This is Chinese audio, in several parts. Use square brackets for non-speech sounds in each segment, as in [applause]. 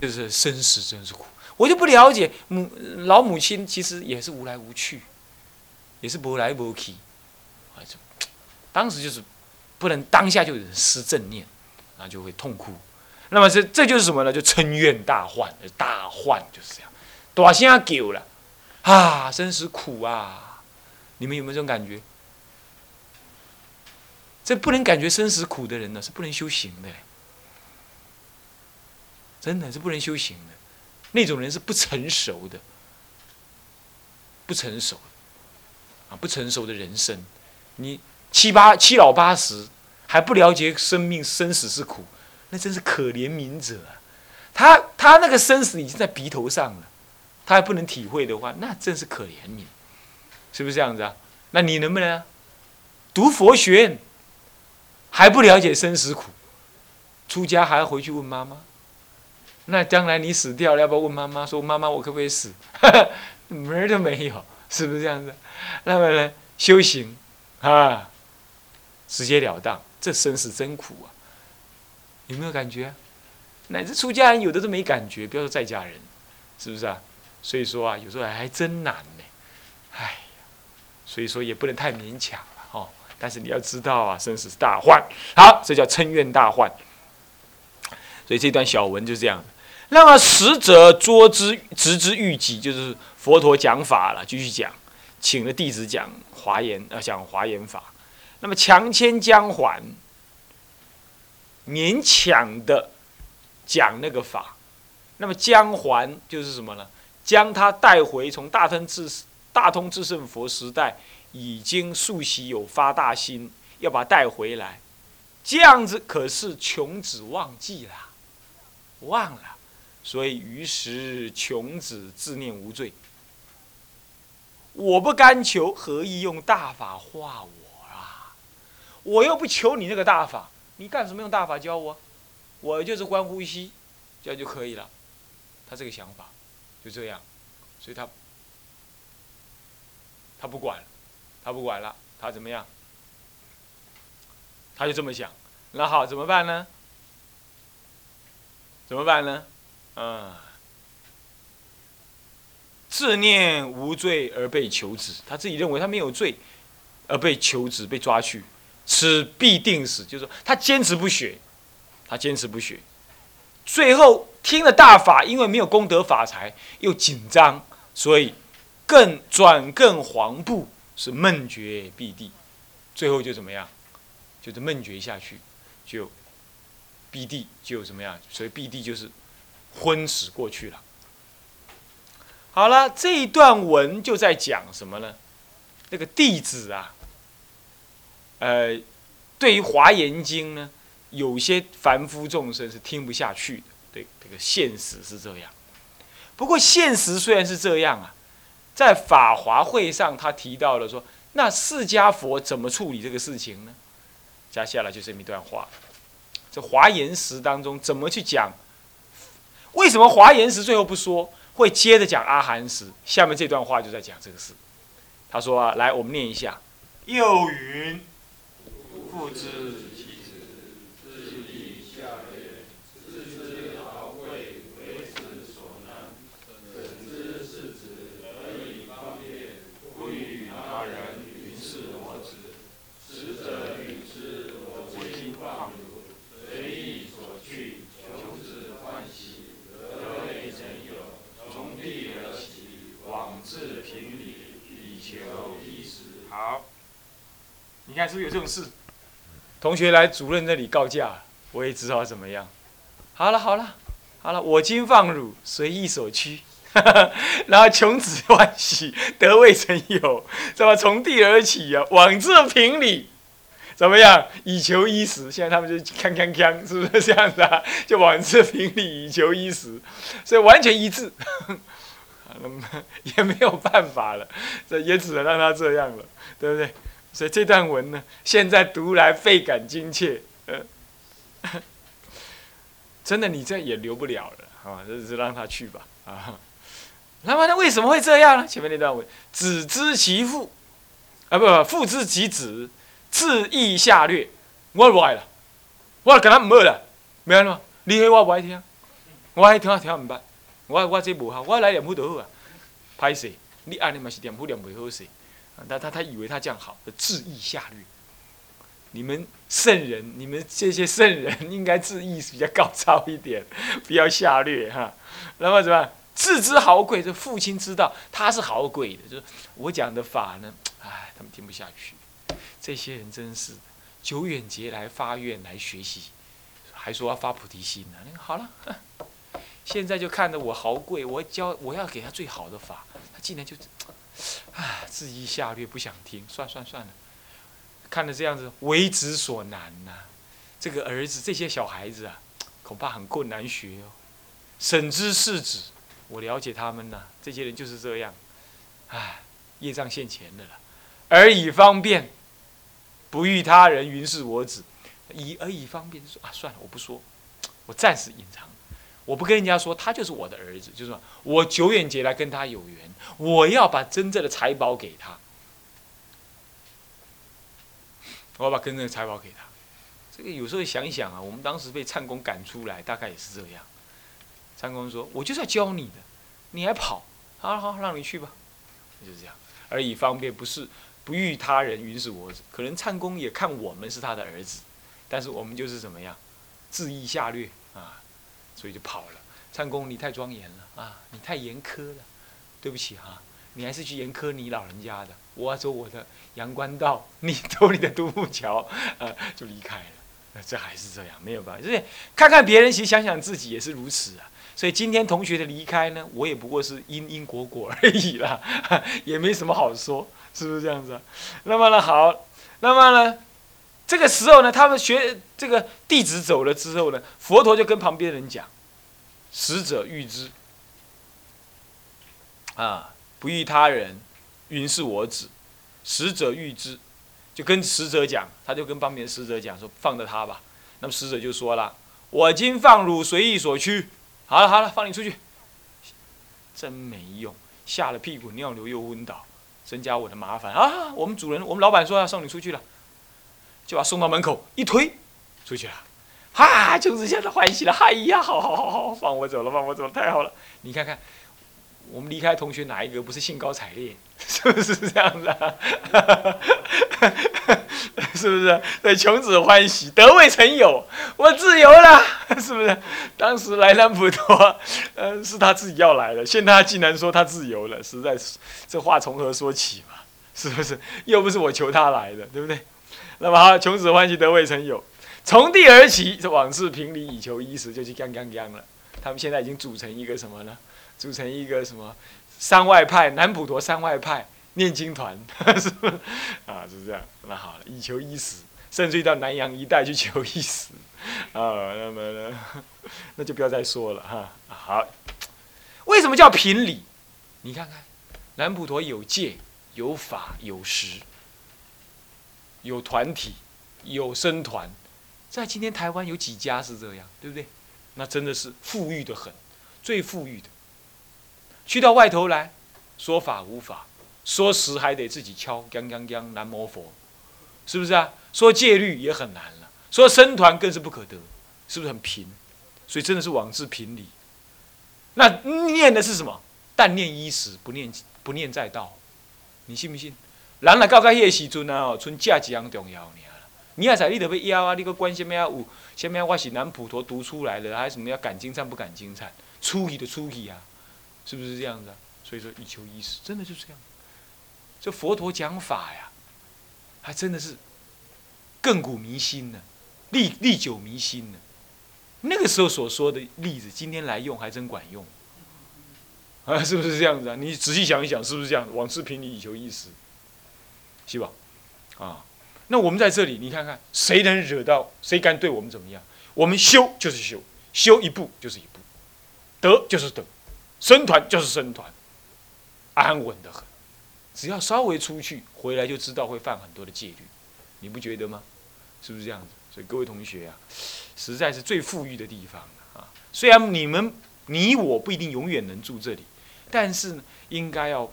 就是生死真是苦。我就不了解母老母亲其实也是无来无去，也是无来无去，啊，就当时就是不能当下就失正念，然后就会痛哭。那么这这就是什么呢？就嗔怨大患，大患就是这样，大声叫了啊，生死苦啊！你们有没有这种感觉？这不能感觉生死苦的人呢，是不能修行的。真的是不能修行的，那种人是不成熟的，不成熟，啊，不成熟的人生，你七八七老八十还不了解生命生死是苦，那真是可怜悯者啊！他他那个生死已经在鼻头上了，他还不能体会的话，那真是可怜悯，是不是这样子啊？那你能不能读佛学还不了解生死苦，出家还要回去问妈妈？那将来你死掉了，要不要问妈妈说：“妈妈，我可不可以死？” [laughs] 门儿都没有，是不是这样子？那么呢，修行啊，直截了当，这生死真苦啊！有没有感觉？乃至出家人有的都没感觉，不要说在家人，是不是啊？所以说啊，有时候还真难呢。哎呀，所以说也不能太勉强了哦。但是你要知道啊，生死是大患，好，这叫嗔怨大患。所以这段小文就是这样那么使者捉之，执之欲己，就是佛陀讲法了，继续讲，请了弟子讲华严，呃，讲华严法。那么强牵江环，勉强的讲那个法。那么江环就是什么呢？将他带回从大通智大通智胜佛时代已经素习有发大心，要把他带回来。这样子可是穷子忘记了。忘了，所以于是穷子自念无罪。我不甘求，何以用大法化我啊？我又不求你那个大法，你干什么用大法教我？我就是观呼吸，这样就可以了。他这个想法就这样，所以他他不管，他不管了，他怎么样？他就这么想。那好，怎么办呢？怎么办呢？啊，自念无罪而被求止，他自己认为他没有罪，而被求止被抓去，此必定死。就是说，他坚持不学，他坚持不学，最后听了大法，因为没有功德法财，又紧张，所以更转更黄布，是闷绝必地，最后就怎么样？就是闷绝下去，就。必地就怎么样？所以必地就是昏死过去了。好了，这一段文就在讲什么呢？那个弟子啊，呃，对于华严经呢，有些凡夫众生是听不下去的。对，这个现实是这样。不过现实虽然是这样啊，在法华会上他提到了说，那释迦佛怎么处理这个事情呢？接下来就这么一段话。这华严时当中怎么去讲？为什么华严时最后不说，会接着讲阿含时？下面这段话就在讲这个事。他说啊，来，我们念一下。又云，复之。有这种事？同学来主任那里告假，我也只好怎么样？好了好了好了，我今放汝随意所趋，[laughs] 然后穷子欢喜得未曾有，怎么从地而起啊？往这平里怎么样？以求衣食。现在他们就锵锵锵，是不是这样子啊？就往这平里以求衣食，所以完全一致。那 [laughs] 么也没有办法了，这也只能让他这样了，对不对？所以这段文呢，现在读来倍感亲切，[laughs] 真的你这也留不了了，啊，这是让他去吧，啊，那么他为什么会这样呢？前面那段文，子知其父，啊不不，父知其子，字义下略，我不爱了，我跟他唔好了，明白吗？你黑我不爱听，我爱听听唔捌，我我这无效，我来念佛就好啊。歹势，你安尼嘛是念佛念袂好势。他他他以为他这样好，自意下劣。你们圣人，你们这些圣人应该自意比较高超一点，不要下劣哈。那么怎么自知好贵？这父亲知道他是好贵的，就是我讲的法呢，哎，他们听不下去。这些人真是久远劫来发愿来学习，还说要发菩提心呢。好了，现在就看着我好贵，我教我要给他最好的法，他竟然就。啊，自己下略，不想听，算算算了。看着这样子，为子所难呐。这个儿子，这些小孩子啊，恐怕很困难学哦。审知世子，我了解他们呐。这些人就是这样，唉，业障现前的了。而以方便，不欲他人云是我子，以而以方便说啊，算了，我不说，我暂时隐藏。我不跟人家说，他就是我的儿子，就是说我久远劫来跟他有缘，我要把真正的财宝给他，我要把真正的财宝给他。这个有时候想一想啊，我们当时被唱公赶出来，大概也是这样。唱公说：“我就是要教你的，你还跑？好好，让你去吧。”就是这样，而以方便，不是不欲他人允是我。可能唱公也看我们是他的儿子，但是我们就是怎么样，恣意下劣啊。所以就跑了。参公，你太庄严了啊！你太严苛了，对不起哈，你还是去严苛你老人家的。我要走我的阳关道，你走你的独木桥，呃，就离开了。那这还是这样，没有办法。就是看看别人，其实想想自己也是如此啊。所以今天同学的离开呢，我也不过是因因果果而已啦，也没什么好说，是不是这样子？那么呢，好，那么呢？这个时候呢，他们学这个弟子走了之后呢，佛陀就跟旁边人讲：“使者欲之，啊，不欲他人云是我子。使者欲之，就跟使者讲，他就跟旁边使者讲说：放着他吧。那么使者就说了：我今放汝随意所趋。好了好了，放你出去。真没用，吓了屁股尿流又昏倒，增加我的麻烦啊！我们主人，我们老板说要送你出去了。”就把送到门口一推，出去了，哈！穷子现在欢喜了，哎呀，好好好好，放我走了，放我走了，太好了！你看看，我们离开同学哪一个不是兴高采烈？[laughs] 是不是这样子啊？[laughs] 是不是？对，穷子欢喜，得未曾有，我自由了，是不是？当时来南普陀，呃，是他自己要来的，现在他竟然说他自由了，实在是，这话从何说起嘛？是不是？又不是我求他来的，对不对？那么好，穷子欢喜得未曾有，从地而起，这往事平理以求衣食，就去干干干了。他们现在已经组成一个什么呢？组成一个什么山外派南普陀山外派念经团，是不？啊，是这样。那好了，以求衣食，甚至于到南洋一带去求衣食，啊，那么呢，[laughs] 那就不要再说了哈。好，为什么叫平理？你看看，南普陀有戒、有法、有实。有团体，有生团，在今天台湾有几家是这样，对不对？那真的是富裕的很，最富裕的。去到外头来说法无法，说实还得自己敲，锵锵锵，南无佛，是不是啊？说戒律也很难了，说生团更是不可得，是不是很贫？所以真的是往自贫理。那念的是什么？但念衣食，不念不念在道，你信不信？人来到个迄个时阵啊，剩价几样重要尔。你也在你得要啊，你个关什么啊？有什么我是南普陀读出来的，还是什么要赶经忏不赶经忏？出去的出去啊，是不是这样子啊？所以说以求衣食，真的就是这样。这佛陀讲法呀，还真的是亘古弥新呢，历历久弥新呢。那个时候所说的例子，今天来用还真管用啊，是不是这样子啊？你仔细想一想，是不是这样？往事平理以求衣食。是吧？啊，那我们在这里，你看看，谁能惹到？谁敢对我们怎么样？我们修就是修，修一步就是一步，得就是得，生团就是生团，安稳的很。只要稍微出去回来，就知道会犯很多的戒律，你不觉得吗？是不是这样子？所以各位同学啊，实在是最富裕的地方啊。虽然你们你我不一定永远能住这里，但是呢，应该要。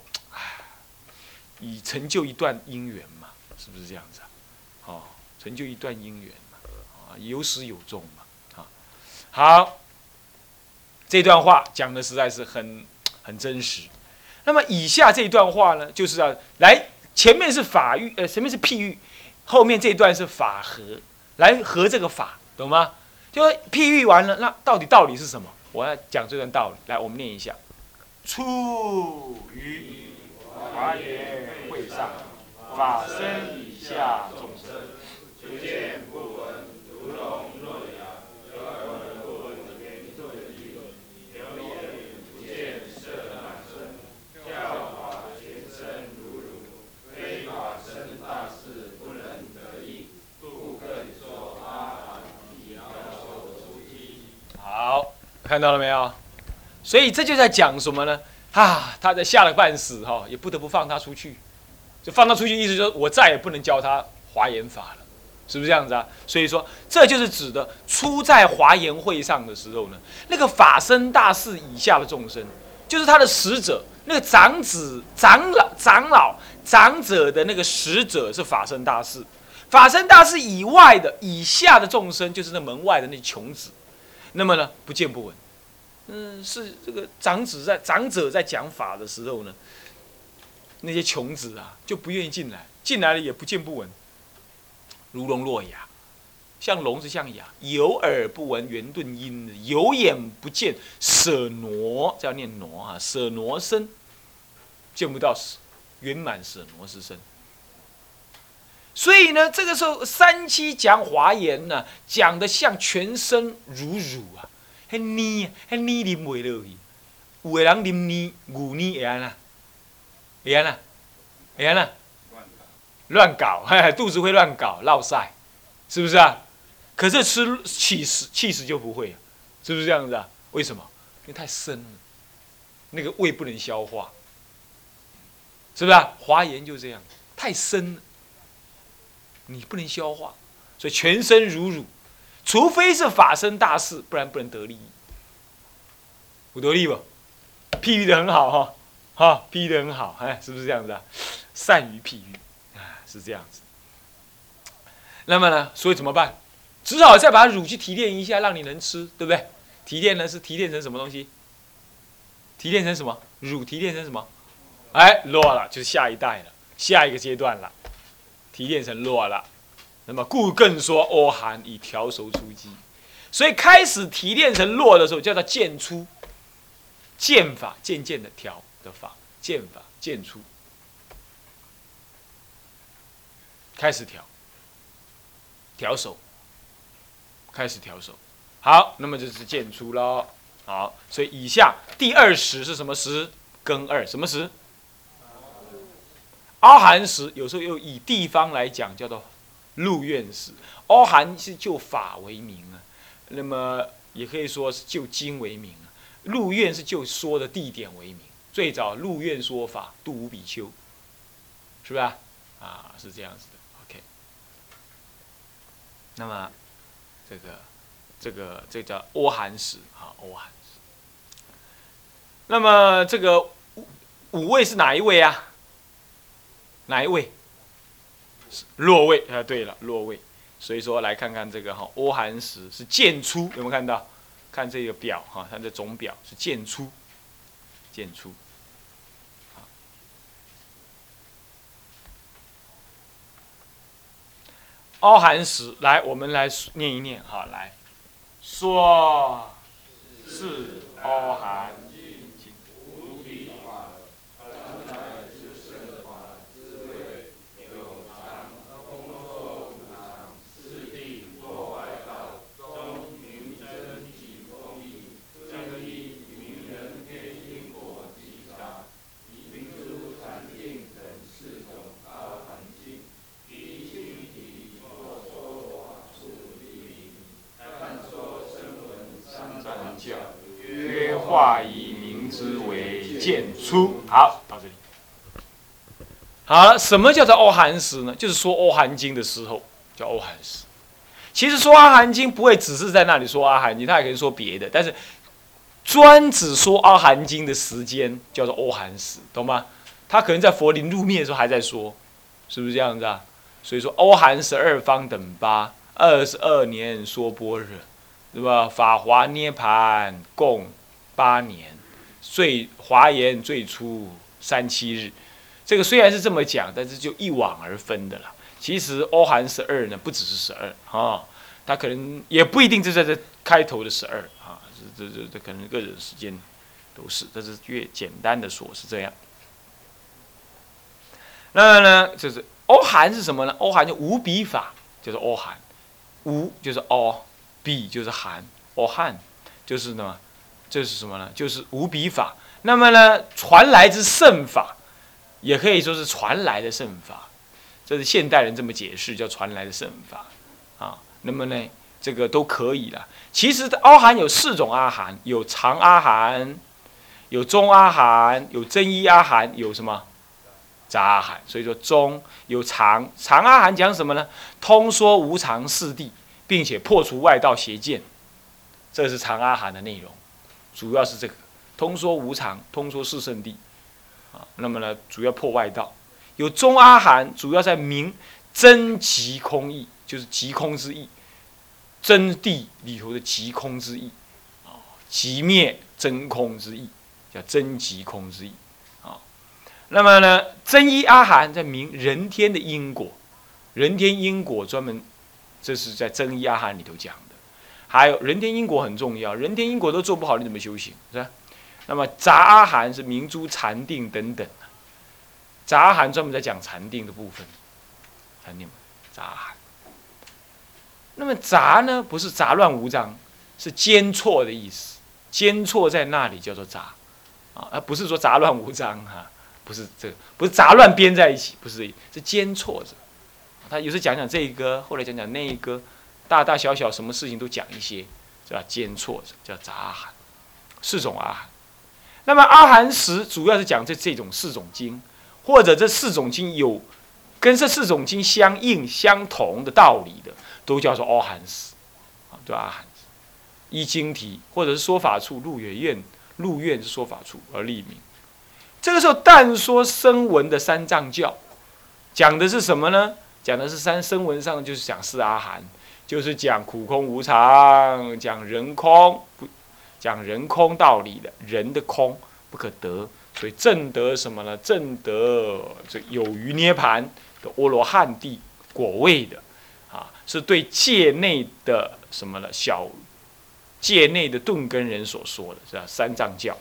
以成就一段姻缘嘛，是不是这样子啊？哦，成就一段姻缘嘛，啊，有始有终嘛，啊，好。这段话讲的实在是很很真实。那么以下这一段话呢，就是要来前面是法喻，呃，前面是譬喻，后面这一段是法合，来合这个法，懂吗？就譬喻完了，那到底道理是什么？我要讲这段道理，来，我们念一下：出于华严会上，法身以下众生，不见不闻，如聋若哑，有耳不闻言语，有眼不见色难生，教法全身如如，非法身大事不能得意，故更说阿含提要受出机。好，看到了没有？所以这就在讲什么呢？啊，他在吓了半死哈，也不得不放他出去。就放他出去，意思就是我再也不能教他华严法了，是不是这样子啊？所以说，这就是指的出在华严会上的时候呢，那个法身大士以下的众生，就是他的使者，那个长子、长老、长老、长者的那个使者是法身大士，法身大士以外的以下的众生，就是那门外的那穷子，那么呢，不见不闻。嗯，是这个长子在长者在讲法的时候呢。那些穷子啊，就不愿意进来，进来了也不见不闻，如聋若哑，像聋子像哑，有耳不闻圆顿音，有眼不见舍挪，这要念挪啊，舍挪身，见不到圆满舍挪之身。所以呢，这个时候三七讲华严呢，讲的像全身如乳啊，还黏，还黏啉袂落去，有个人啉黏，牛黏会安啦。严了，严了，乱搞，[laughs] 肚子会乱搞，落晒，是不是啊？可是吃气死，气死就不会，是不是这样子啊？为什么？因为太深了，那个胃不能消化，是不是啊？华严就这样，太深了，你不能消化，所以全身如乳，除非是法身大事，不然不能得利益。我得利不？譬喻的很好哈。哈，比喻的很好，哎，是不是这样子啊？善于譬喻，啊，是这样子。那么呢，所以怎么办？只好再把乳去提炼一下，让你能吃，对不对？提炼呢是提炼成什么东西？提炼成什么？乳提炼成什么？哎，落了，就是下一代了，下一个阶段了，提炼成落了。那么故更说阿含以调熟出击，所以开始提炼成落的时候，叫做渐出，渐法渐渐的调。的法剑法剑出，开始调调手，开始调手，好，那么就是剑出喽。好，所以以下第二时是什么时？庚二什么时？阿含时，有时候又以地方来讲，叫做入院时。阿含是就法为名啊，那么也可以说是就经为名啊。入院是就说的地点为名。最早入院说法度无比丘，是不是啊？啊，是这样子的。OK。那么，这个，这个，这叫阿含史啊，阿含史。那么这个五五位是哪一位啊？哪一位？落位啊，对了，落位。所以说来看看这个哈，阿含时是渐出，有没有看到？看这个表哈，它的总表是渐出，渐出。阿含时，来，我们来念一念，哈，来说，是阿含。化以明之为剑出。好，到这里。好了，什么叫做阿含时呢？就是说阿含经的时候叫阿含时。其实说阿含经不会只是在那里说阿含经，他也可以说别的。但是专指说阿含经的时间叫做阿含时，懂吗？他可能在佛林入灭的时候还在说，是不是这样子啊？所以说阿含十二方等八，二十二年说般若，对吧？法华涅盘共。八年，最华严最初三七日。这个虽然是这么讲，但是就一往而分的了。其实欧含十二呢，不只是十二啊，它可能也不一定就在这开头的十二啊，这这这这可能个人时间都是，这是越简单的说是这样。那呢，就是欧含是什么呢？欧含就无比法，就是欧含，无就是欧，比就是含，欧含就是呢，这是什么呢？就是无比法。那么呢，传来之圣法。也可以说是传来的圣法，这是现代人这么解释，叫传来的圣法，啊，那么呢，这个都可以了。其实阿含有四种阿含，有长阿含，有中阿含，有真一阿含，有什么杂阿含。所以说中有长，长阿含讲什么呢？通说无常四谛，并且破除外道邪见，这是长阿含的内容，主要是这个。通说无常，通说四圣谛。那么呢，主要破外道，有中阿含，主要在明真极空义，就是极空之意，真谛里头的极空之意，啊，极灭真空之意，叫真极空之意，啊，那么呢，真一阿含在明人天的因果，人天因果专门，这是在真一阿含里头讲的，还有人天因果很重要，人天因果都做不好，你怎么修行，是吧？那么杂阿含是明珠禅定等等杂阿含专门在讲禅定的部分，禅定嘛杂阿含。那么杂呢，不是杂乱无章，是间错的意思，间错在那里叫做杂，啊，而不是说杂乱无章哈，不是这个，不是杂乱编在一起，不是这，是间错着。他有时讲讲这一个，后来讲讲那一个，大大小小什么事情都讲一些，叫间错，叫杂阿含，四种阿含。那么阿含时主要是讲这这种四种经，或者这四种经有跟这四种经相应相同的道理的，都叫做阿含时，啊，对阿含时，依经题或者是说法处入远院入院是说法处而立名。这个时候但说声闻的三藏教，讲的是什么呢？讲的是三声闻上就是讲四阿含，就是讲苦空无常，讲人空不。讲人空道理的，人的空不可得，所以正得什么呢？正得这有余涅盘的阿罗汉地果位的，啊，是对界内的什么呢？小界内的顿根人所说的，是吧？三藏教，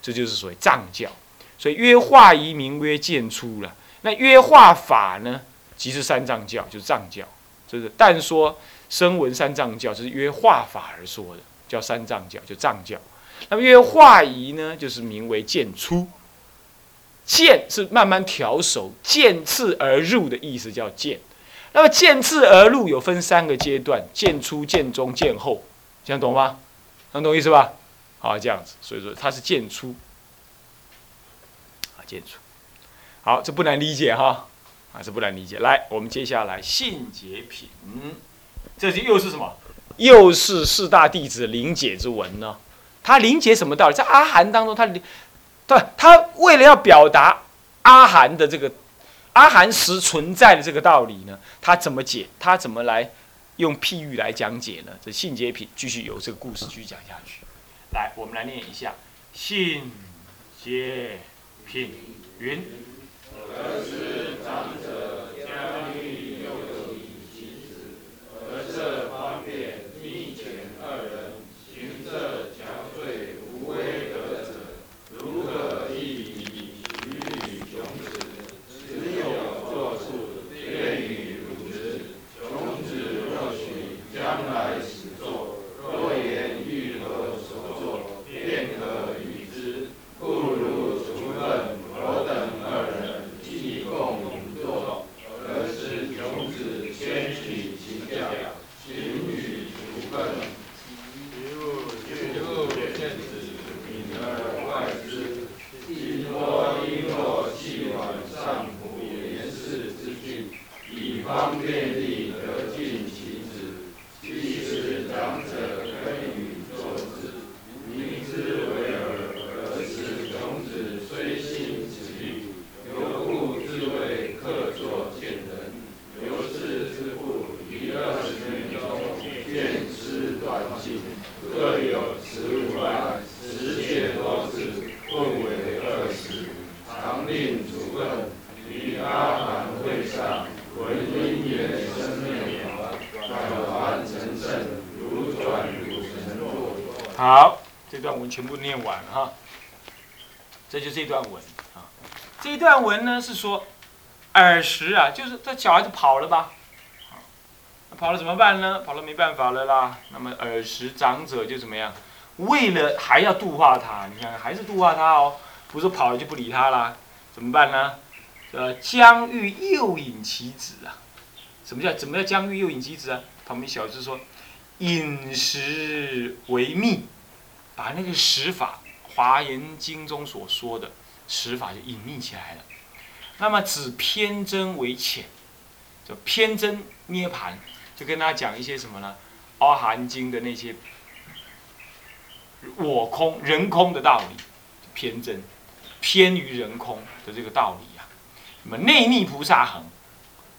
这就是所谓藏教。所以约化仪名曰见出了，那约化法呢，即是三藏教，就是藏教，就是但说声闻三藏教，就是约化法而说的。叫三藏教，就藏教。那么约化仪呢，就是名为渐出。渐是慢慢调手，渐次而入的意思叫渐。那么渐次而入有分三个阶段：渐出、渐中、渐后。这样懂吗？能懂意思吧？好，这样子，所以说它是渐出。啊，渐出。好，这不难理解哈。还是不难理解。来，我们接下来信解品，这就又是什么？又是四大弟子灵解之文呢？他灵解什么道理？在阿含当中，他对，他为了要表达阿含的这个阿含时存在的这个道理呢，他怎么解？他怎么来用譬喻来讲解呢？这信解品继续由这个故事继续讲下去。来，我们来念一下信解品云。而是长者。好，这段文全部念完哈。这就这段文啊。这一段文呢是说，耳时啊，就是这小孩子跑了吧？跑了怎么办呢？跑了没办法了啦。那么耳时长者就怎么样？为了还要度化他，你看还是度化他哦，不是跑了就不理他啦？怎么办呢？呃，将欲诱引其子啊。什么叫怎么叫将欲诱引其子啊？旁边小字说。饮食为密，把那个食法，《华严经》中所说的食法就隐秘起来了。那么指偏真为浅，就偏真涅盘，就跟他讲一些什么呢？《阿含经》的那些我空、人空的道理，偏真，偏于人空的这个道理呀。那么内密菩萨恒，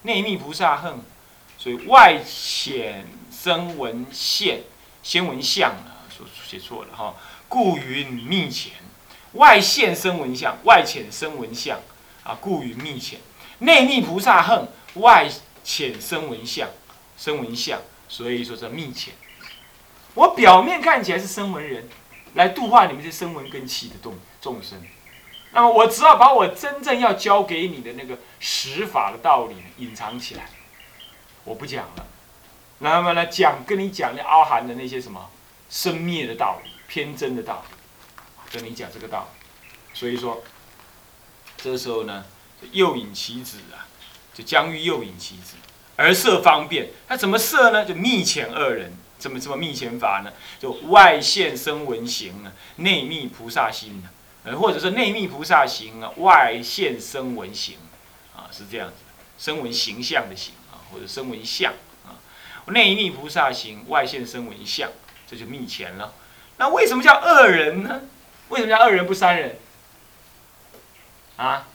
内密菩萨恒，所以外显。声闻现，先闻相啊，说写错了哈。故云密浅，外现声闻相，外浅声闻相啊。故云密浅，内密菩萨恨，外浅声闻相，声闻相，所以说这密浅。我表面看起来是声闻人，来度化你们这声闻根器的众众生。那么我只要把我真正要教给你的那个实法的道理隐藏起来，我不讲了。那么呢，讲跟你讲那阿含的那些什么生灭的道理、偏真的道理，跟你讲这个道理。所以说，这时候呢，诱引其子啊，就将欲诱引其子，而设方便。他怎么设呢？就密遣二人，怎么怎么密遣法呢？就外现声闻行啊，内密菩萨心啊，呃，或者是内密菩萨行啊，外现声闻行啊，是这样子，声闻形象的形啊，或者声闻相。内密菩萨行，外现身为相，这就密前了。那为什么叫二人呢？为什么叫二人不三人？啊？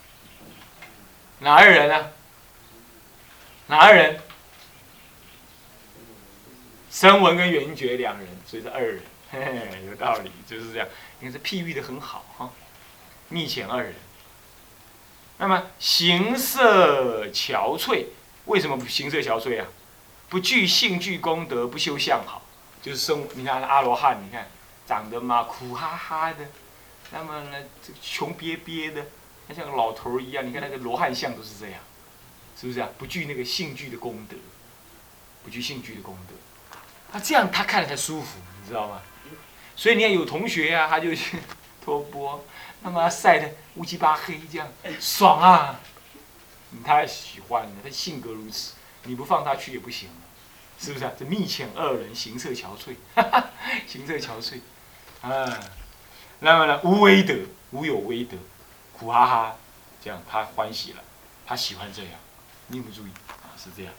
哪二人呢？哪二人？声闻跟缘觉两人，所以是二人。嘿嘿，有道理，就是这样。你看这譬喻的很好哈。密前二人。那么形色憔悴，为什么不形色憔悴啊？不具性具功德，不修相好，就是生。你看阿罗汉，你看长得嘛苦哈哈的，那么呢，这穷瘪瘪的，他像个老头一样。你看那个罗汉像都是这样，是不是啊？不具那个性具的功德，不具性具的功德，他这样他看着才舒服，你知道吗？[laughs] 所以你看有同学啊，他就去托钵，那么晒得乌漆巴黑这样，爽啊！你太喜欢了，他性格如此，你不放他去也不行。是不是啊？这密遣二人，形色憔悴，[laughs] 形色憔悴，啊，那么呢，无威德，无有威德，苦哈哈，这样他欢喜了，他喜欢这样，你不注意啊，是这样。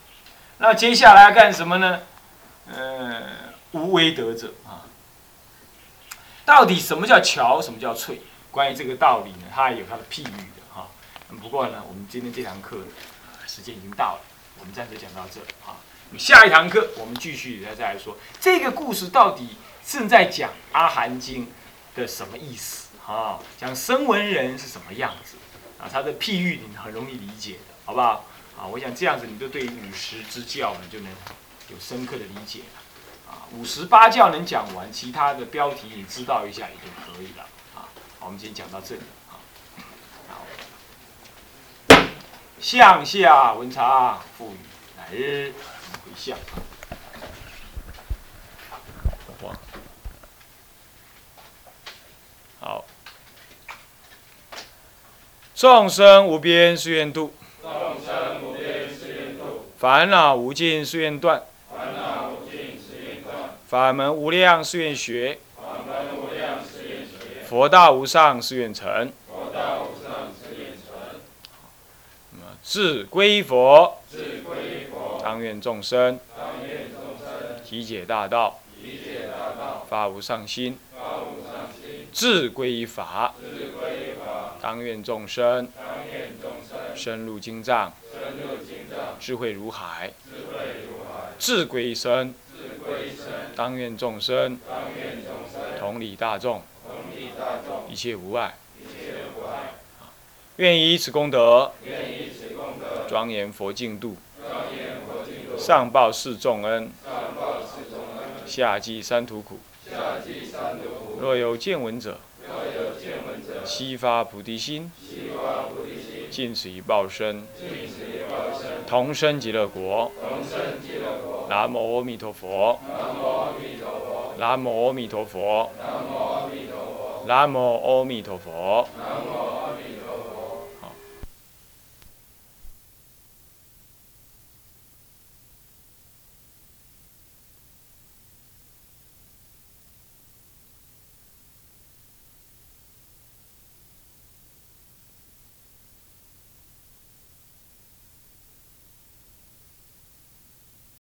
那接下来要干什么呢？呃，无威德者啊，到底什么叫憔，什么叫悴？关于这个道理呢，它有它的譬喻的哈。不过呢，我们今天这堂课时间已经到了，我们暂时讲到这啊。下一堂课，我们继续再再来说这个故事到底正在讲《阿含经》的什么意思啊？讲声闻人是什么样子啊？他的譬喻你很容易理解的，好不好？啊，我想这样子你就对五十之教呢就能有深刻的理解了。啊，五十八教能讲完，其他的标题你知道一下也就可以了。啊，我们今天讲到这里。好，向下文长赋予来日。回向。好，众生无边誓愿度，众生无边誓愿度，烦恼无尽誓愿断，烦恼无尽誓愿断，法门无量誓愿学，法门无量誓愿学，佛道无上誓愿成，佛道无上誓愿成。那么自归佛。当愿众生体解大道，发无上心，智归法。当愿众生深入经藏，智慧如海，智归身。当愿众生同理大众，一切无碍。愿以此功德，庄严佛净土，上报四重恩，下济三途苦。若有见闻者，悉发菩提心，尽此一报身，同生极乐国。南无阿弥陀佛。南无阿弥陀佛。南无阿弥陀佛。